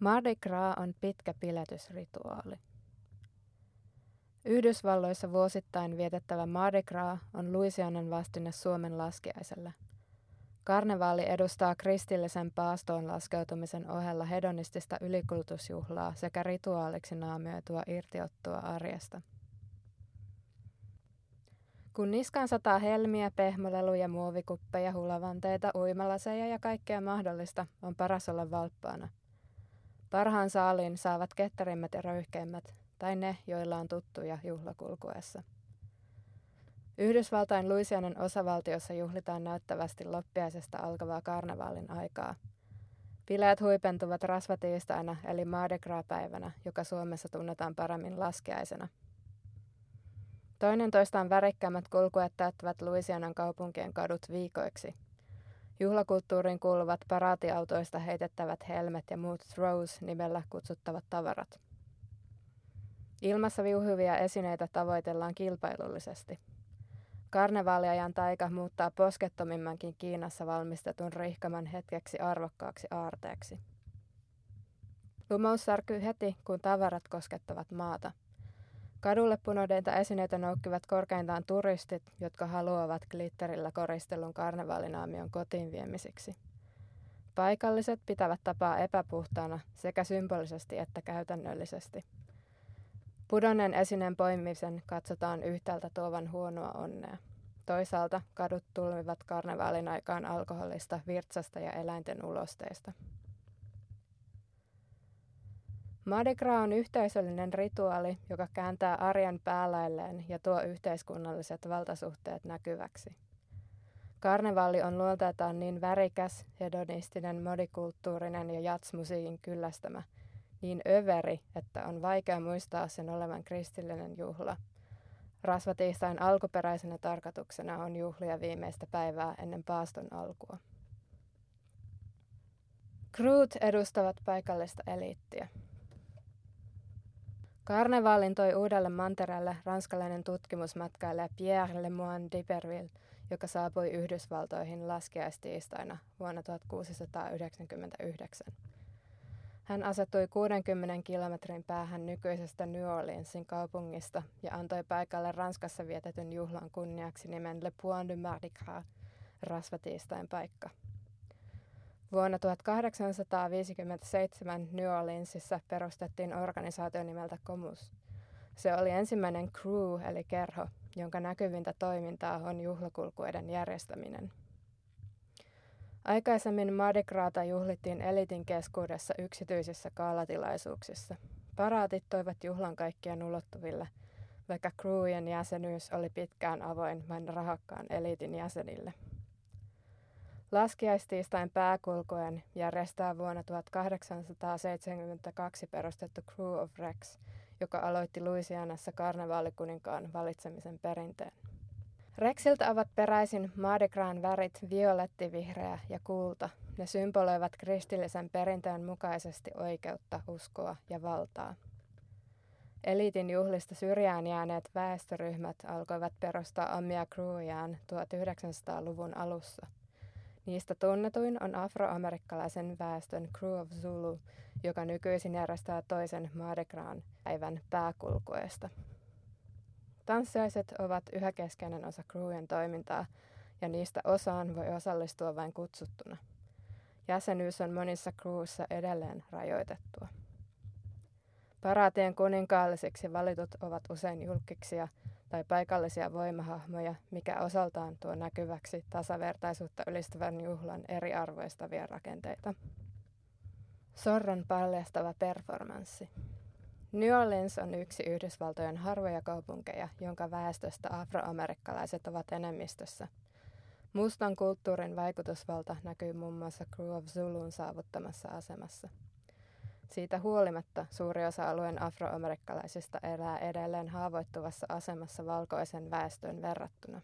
Mardi Gras on pitkä piletysrituaali. Yhdysvalloissa vuosittain vietettävä Mardi Gras on Louisianan vastine Suomen laskiaiselle. Karnevaali edustaa kristillisen paastoon laskeutumisen ohella hedonistista ylikulutusjuhlaa sekä rituaaliksi naamioitua irtiottua arjesta. Kun niskaan sataa helmiä, pehmoleluja, muovikuppeja, hulavanteita, uimalaseja ja kaikkea mahdollista, on paras olla valppaana. Parhaan saaliin saavat ketterimmät ja röyhkeimmät, tai ne, joilla on tuttuja juhlakulkuessa. Yhdysvaltain Louisianan osavaltiossa juhlitaan näyttävästi loppiaisesta alkavaa karnevaalin aikaa. Bileet huipentuvat rasvatiistaina eli Mardi Gras-päivänä, joka Suomessa tunnetaan paremmin laskiaisena. Toinen toistaan värikkäämmät kulkuet täyttävät Louisianan kaupunkien kadut viikoiksi. Juhlakulttuuriin kuuluvat paraatiautoista heitettävät helmet ja muut throws nimellä kutsuttavat tavarat. Ilmassa viuhuvia esineitä tavoitellaan kilpailullisesti. Karnevaaliajan taika muuttaa poskettomimmankin Kiinassa valmistetun rihkaman hetkeksi arvokkaaksi aarteeksi. Lumous särkyy heti, kun tavarat koskettavat maata. Kadulle punodeita esineitä noukkivat korkeintaan turistit, jotka haluavat glitterillä koristelun karnevaalinaamion kotiin viemisiksi. Paikalliset pitävät tapaa epäpuhtaana sekä symbolisesti että käytännöllisesti. Pudonneen esineen poimisen katsotaan yhtäältä tuovan huonoa onnea. Toisaalta kadut tulmivat karnevaalin aikaan alkoholista, virtsasta ja eläinten ulosteista. Mardi Gras on yhteisöllinen rituaali, joka kääntää arjen päälailleen ja tuo yhteiskunnalliset valtasuhteet näkyväksi. Karnevaali on luonteeltaan niin värikäs, hedonistinen, modikulttuurinen ja jatsmusiikin kyllästämä – niin överi, että on vaikea muistaa sen olevan kristillinen juhla. Rasvatiistain alkuperäisenä tarkoituksena on juhlia viimeistä päivää ennen paaston alkua. Kruut edustavat paikallista eliittiä. Karnevaalin toi uudelle mantereelle ranskalainen tutkimusmatkailija Pierre Lemoine d'Iberville, joka saapui Yhdysvaltoihin laskiaistiistaina vuonna 1699. Hän asettui 60 kilometrin päähän nykyisestä New Orleansin kaupungista ja antoi paikalle Ranskassa vietetyn juhlan kunniaksi nimen Le Point de Mardi Gras, rasvatiistain paikka. Vuonna 1857 New Orleansissa perustettiin organisaatio nimeltä Comus. Se oli ensimmäinen crew eli kerho, jonka näkyvintä toimintaa on juhlakulkuiden järjestäminen – Aikaisemmin Mardi Grata juhlittiin elitin keskuudessa yksityisissä kaalatilaisuuksissa. Paraatit toivat juhlan kaikkien ulottuville, vaikka crewien jäsenyys oli pitkään avoin vain rahakkaan elitin jäsenille. Laskiaistiistain pääkulkuen järjestää vuonna 1872 perustettu Crew of Rex, joka aloitti Louisianassa karnevaalikuninkaan valitsemisen perinteen. Rexiltä ovat peräisin Mardi värit violetti, vihreä ja kulta. Ne symboloivat kristillisen perinteen mukaisesti oikeutta, uskoa ja valtaa. Eliitin juhlista syrjään jääneet väestöryhmät alkoivat perustaa omia crewjaan 1900-luvun alussa. Niistä tunnetuin on afroamerikkalaisen väestön Crew of Zulu, joka nykyisin järjestää toisen Mardi Gras päivän pääkulkueesta. Tanssiaiset ovat yhä keskeinen osa crewien toimintaa ja niistä osaan voi osallistua vain kutsuttuna. Jäsenyys on monissa crewissa edelleen rajoitettua. Paraatien kuninkaallisiksi valitut ovat usein julkiksia tai paikallisia voimahahmoja, mikä osaltaan tuo näkyväksi tasavertaisuutta ylistävän juhlan eriarvoistavia rakenteita. Sorron paljastava performanssi. New Orleans on yksi Yhdysvaltojen harvoja kaupunkeja, jonka väestöstä afroamerikkalaiset ovat enemmistössä. Mustan kulttuurin vaikutusvalta näkyy muun muassa Crew of Zulun saavuttamassa asemassa. Siitä huolimatta suuri osa alueen afroamerikkalaisista elää edelleen haavoittuvassa asemassa valkoisen väestön verrattuna.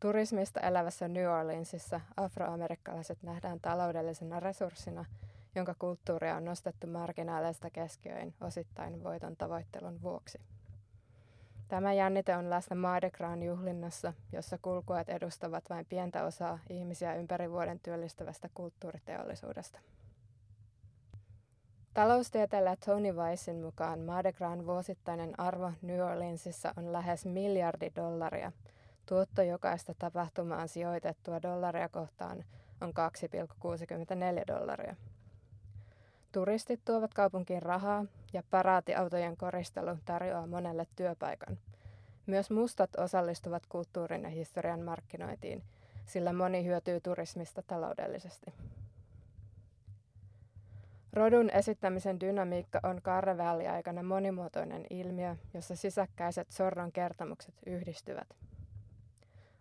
Turismista elävässä New Orleansissa afroamerikkalaiset nähdään taloudellisena resurssina – jonka kulttuuria on nostettu marginaaleista keskiöin osittain voiton tavoittelun vuoksi. Tämä jännite on läsnä Mardi juhlinnassa, jossa kulkueet edustavat vain pientä osaa ihmisiä ympäri vuoden työllistävästä kulttuuriteollisuudesta. Taloustieteilijä Tony Weissin mukaan Mardi Gras vuosittainen arvo New Orleansissa on lähes miljardi dollaria. Tuotto jokaista tapahtumaan sijoitettua dollaria kohtaan on 2,64 dollaria. Turistit tuovat kaupunkiin rahaa ja paraatiautojen koristelu tarjoaa monelle työpaikan. Myös mustat osallistuvat kulttuurin ja historian markkinointiin, sillä moni hyötyy turismista taloudellisesti. Rodun esittämisen dynamiikka on karnevaaliaikana monimuotoinen ilmiö, jossa sisäkkäiset sorron kertomukset yhdistyvät.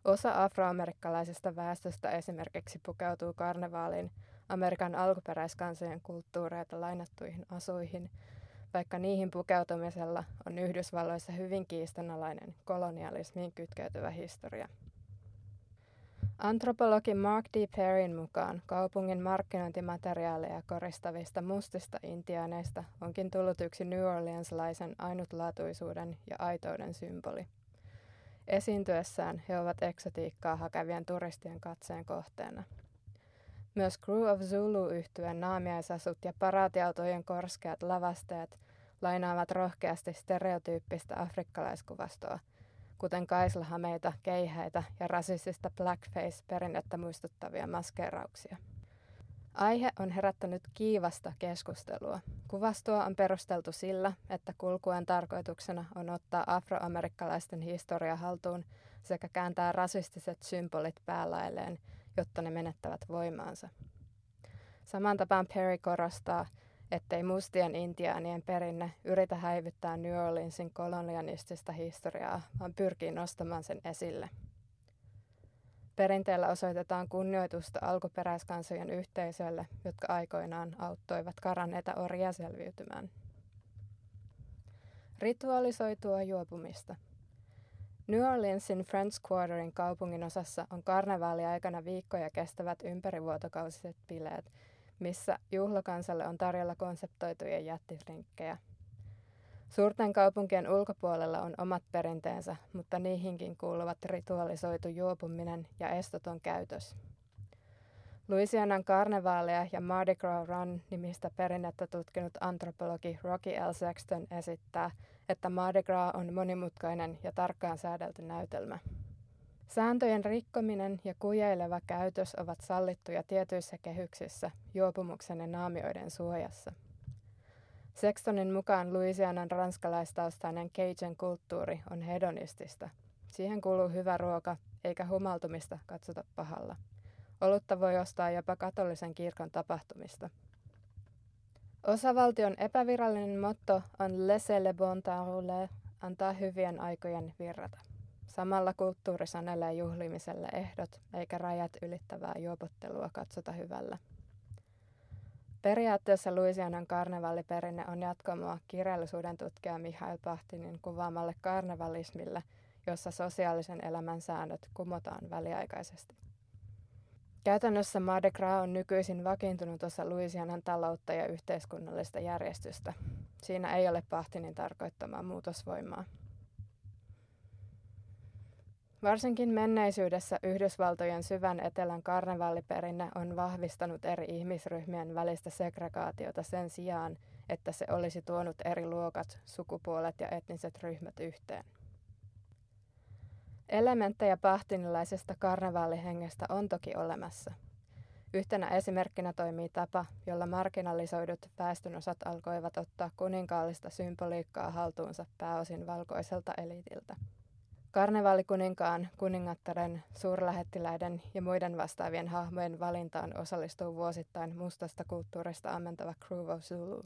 Osa afroamerikkalaisesta väestöstä esimerkiksi pukeutuu karnevaaliin Amerikan alkuperäiskansojen kulttuureita lainattuihin asuihin, vaikka niihin pukeutumisella on Yhdysvalloissa hyvin kiistanalainen kolonialismiin kytkeytyvä historia. Antropologi Mark D. Perryn mukaan kaupungin markkinointimateriaaleja koristavista mustista intiaaneista onkin tullut yksi New Orleanslaisen ainutlaatuisuuden ja aitouden symboli. Esiintyessään he ovat eksotiikkaa hakevien turistien katseen kohteena. Myös Crew of Zulu yhtyeen naamiaisasut ja paraatiautojen korskeat lavasteet lainaavat rohkeasti stereotyyppistä afrikkalaiskuvastoa – kuten kaislahameita, keihäitä ja rasistista blackface-perinnettä muistuttavia maskeerauksia. Aihe on herättänyt kiivasta keskustelua. Kuvastoa on perusteltu sillä, että kulkuen tarkoituksena on ottaa afroamerikkalaisten historia haltuun sekä kääntää rasistiset symbolit päälailleen, jotta ne menettävät voimaansa. Saman tapaan Perry korostaa, ettei mustien intiaanien perinne yritä häivyttää New Orleansin kolonialistista historiaa, vaan pyrkii nostamaan sen esille. Perinteellä osoitetaan kunnioitusta alkuperäiskansojen yhteisölle, jotka aikoinaan auttoivat karanneita orjia selviytymään. Ritualisoitua juopumista. New Orleansin French Quarterin kaupungin osassa on karnevaaliaikana viikkoja kestävät ympärivuotokausiset bileet, missä juhlakansalle on tarjolla konseptoituja jättirinkkejä. Suurten kaupunkien ulkopuolella on omat perinteensä, mutta niihinkin kuuluvat ritualisoitu juopuminen ja estoton käytös. Louisianan karnevaalia ja Mardi Gras Run nimistä perinnettä tutkinut antropologi Rocky L. Sexton esittää, että Mardi Gras on monimutkainen ja tarkkaan säädelty näytelmä. Sääntöjen rikkominen ja kujeileva käytös ovat sallittuja tietyissä kehyksissä juopumuksen ja naamioiden suojassa. Sextonin mukaan Louisianan ranskalaistaustainen Cajun kulttuuri on hedonistista. Siihen kuuluu hyvä ruoka, eikä humaltumista katsota pahalla. Olutta voi ostaa jopa katolisen kirkon tapahtumista. Osavaltion epävirallinen motto on Laissez le bon temps rouler, antaa hyvien aikojen virrata. Samalla kulttuuri sanelee juhlimiselle ehdot, eikä rajat ylittävää juopottelua katsota hyvällä. Periaatteessa Louisianan karnevalliperinne on jatkomoa kirjallisuuden tutkija Mihail Pahtinin kuvaamalle karnevalismille, jossa sosiaalisen elämän säännöt kumotaan väliaikaisesti. Käytännössä Mardi Gras on nykyisin vakiintunut osa Louisianan taloutta ja yhteiskunnallista järjestystä. Siinä ei ole Pahtinin tarkoittamaa muutosvoimaa. Varsinkin menneisyydessä Yhdysvaltojen syvän etelän karnevalliperinne on vahvistanut eri ihmisryhmien välistä segregaatiota sen sijaan, että se olisi tuonut eri luokat, sukupuolet ja etniset ryhmät yhteen. Elementtejä pahtinilaisesta karnevaalihengestä on toki olemassa. Yhtenä esimerkkinä toimii tapa, jolla marginalisoidut väestönosat alkoivat ottaa kuninkaallista symboliikkaa haltuunsa pääosin valkoiselta eliitiltä. Karnevaalikuninkaan, kuningattaren, suurlähettiläiden ja muiden vastaavien hahmojen valintaan osallistuu vuosittain mustasta kulttuurista ammentava Crew of Zulu.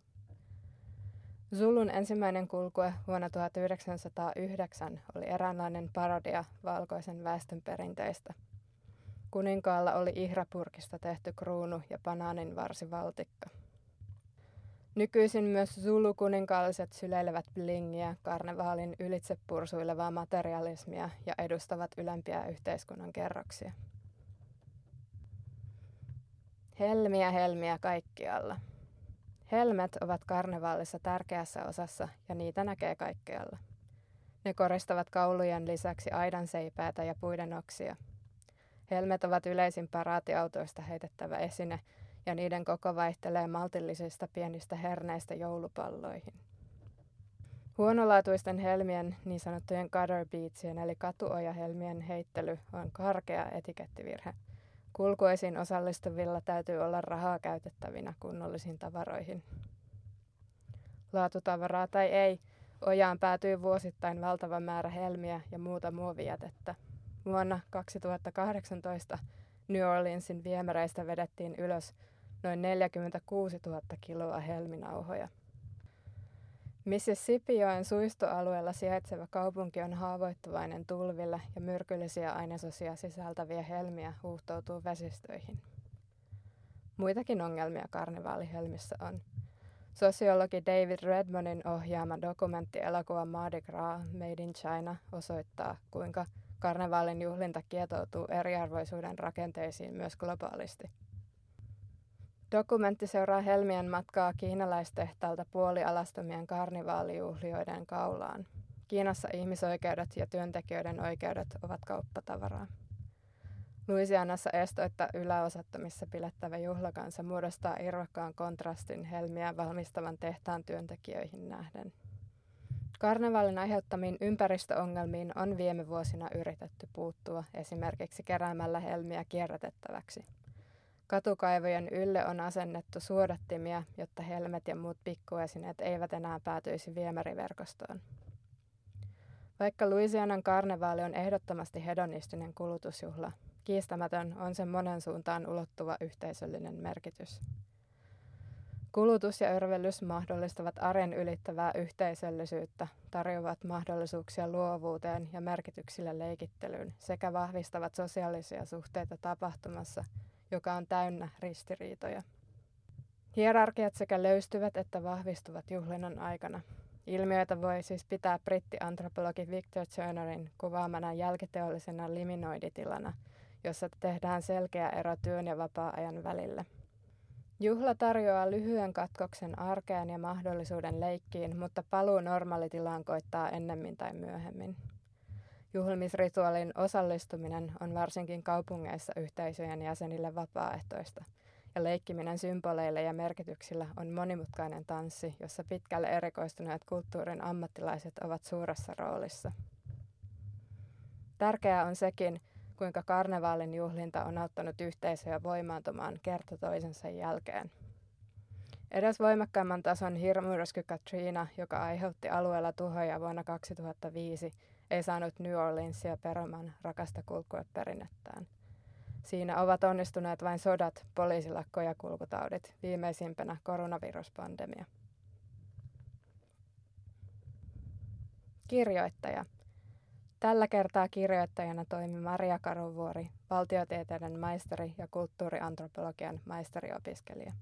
Zulun ensimmäinen kulkue vuonna 1909 oli eräänlainen parodia valkoisen väestön perinteistä. Kuninkaalla oli ihrapurkista tehty kruunu ja banaanin varsivaltikka. Nykyisin myös Zulu-kuninkaalliset syleilevät blingiä, karnevaalin ylitse pursuilevaa materialismia ja edustavat ylempiä yhteiskunnan kerroksia. Helmiä helmiä kaikkialla. Helmet ovat karnevaalissa tärkeässä osassa ja niitä näkee kaikkialla. Ne koristavat kaulujen lisäksi aidan seipäitä ja puiden oksia. Helmet ovat yleisin paraatiautoista heitettävä esine – ja niiden koko vaihtelee maltillisista pienistä herneistä joulupalloihin. Huonolaatuisten helmien, niin sanottujen gutter beatsien eli katuojahelmien heittely on karkea etikettivirhe. Kulkuisiin osallistuvilla täytyy olla rahaa käytettävinä kunnollisiin tavaroihin. Laatutavaraa tai ei, ojaan päätyy vuosittain valtava määrä helmiä ja muuta muovijätettä. Vuonna 2018 New Orleansin viemäreistä vedettiin ylös noin 46 000 kiloa helminauhoja. Mississippijoen suistoalueella sijaitseva kaupunki on haavoittuvainen tulville ja myrkyllisiä ainesosia sisältäviä helmiä huuhtoutuu vesistöihin. Muitakin ongelmia karnevaalihelmissä on. Sosiologi David Redmanin ohjaama dokumenttielokuva Mardi Gras Made in China osoittaa, kuinka karnevaalin juhlinta kietoutuu eriarvoisuuden rakenteisiin myös globaalisti. Dokumentti seuraa Helmien matkaa kiinalaistehtaalta puolialastomien karnivaalijuhlioiden kaulaan. Kiinassa ihmisoikeudet ja työntekijöiden oikeudet ovat kauppatavaraa. Louisianassa estoitta yläosattomissa pilettävä juhlakansa muodostaa irvokkaan kontrastin helmiä valmistavan tehtaan työntekijöihin nähden. Karnevaalin aiheuttamiin ympäristöongelmiin on viime vuosina yritetty puuttua esimerkiksi keräämällä helmiä kierrätettäväksi – Katukaivojen ylle on asennettu suodattimia, jotta helmet ja muut pikkuesineet eivät enää päätyisi viemäriverkostoon. Vaikka Louisianan karnevaali on ehdottomasti hedonistinen kulutusjuhla, kiistämätön on sen monen suuntaan ulottuva yhteisöllinen merkitys. Kulutus ja örvellys mahdollistavat arjen ylittävää yhteisöllisyyttä, tarjoavat mahdollisuuksia luovuuteen ja merkityksille leikittelyyn sekä vahvistavat sosiaalisia suhteita tapahtumassa – joka on täynnä ristiriitoja. Hierarkiat sekä löystyvät että vahvistuvat juhlinnan aikana. Ilmiöitä voi siis pitää brittiantropologi Victor Turnerin kuvaamana jälkiteollisena liminoiditilana, jossa tehdään selkeä ero työn ja vapaa-ajan välillä. Juhla tarjoaa lyhyen katkoksen arkeen ja mahdollisuuden leikkiin, mutta paluu normaalitilaan koittaa ennemmin tai myöhemmin. Juhlimisrituaalin osallistuminen on varsinkin kaupungeissa yhteisöjen jäsenille vapaaehtoista, ja leikkiminen symboleille ja merkityksillä on monimutkainen tanssi, jossa pitkälle erikoistuneet kulttuurin ammattilaiset ovat suuressa roolissa. Tärkeää on sekin, kuinka karnevaalin juhlinta on auttanut yhteisöjä voimaantumaan kerta toisensa jälkeen. Edes voimakkaamman tason hirmumyrsky Katrina, joka aiheutti alueella tuhoja vuonna 2005, ei saanut New Orleansia peromaan rakasta kulkueperinnettään. Siinä ovat onnistuneet vain sodat, poliisilakko ja kulkutaudit, viimeisimpänä koronaviruspandemia. Kirjoittaja. Tällä kertaa kirjoittajana toimi Maria Karuvuori, valtiotieteiden maisteri ja kulttuuriantropologian maisteriopiskelija.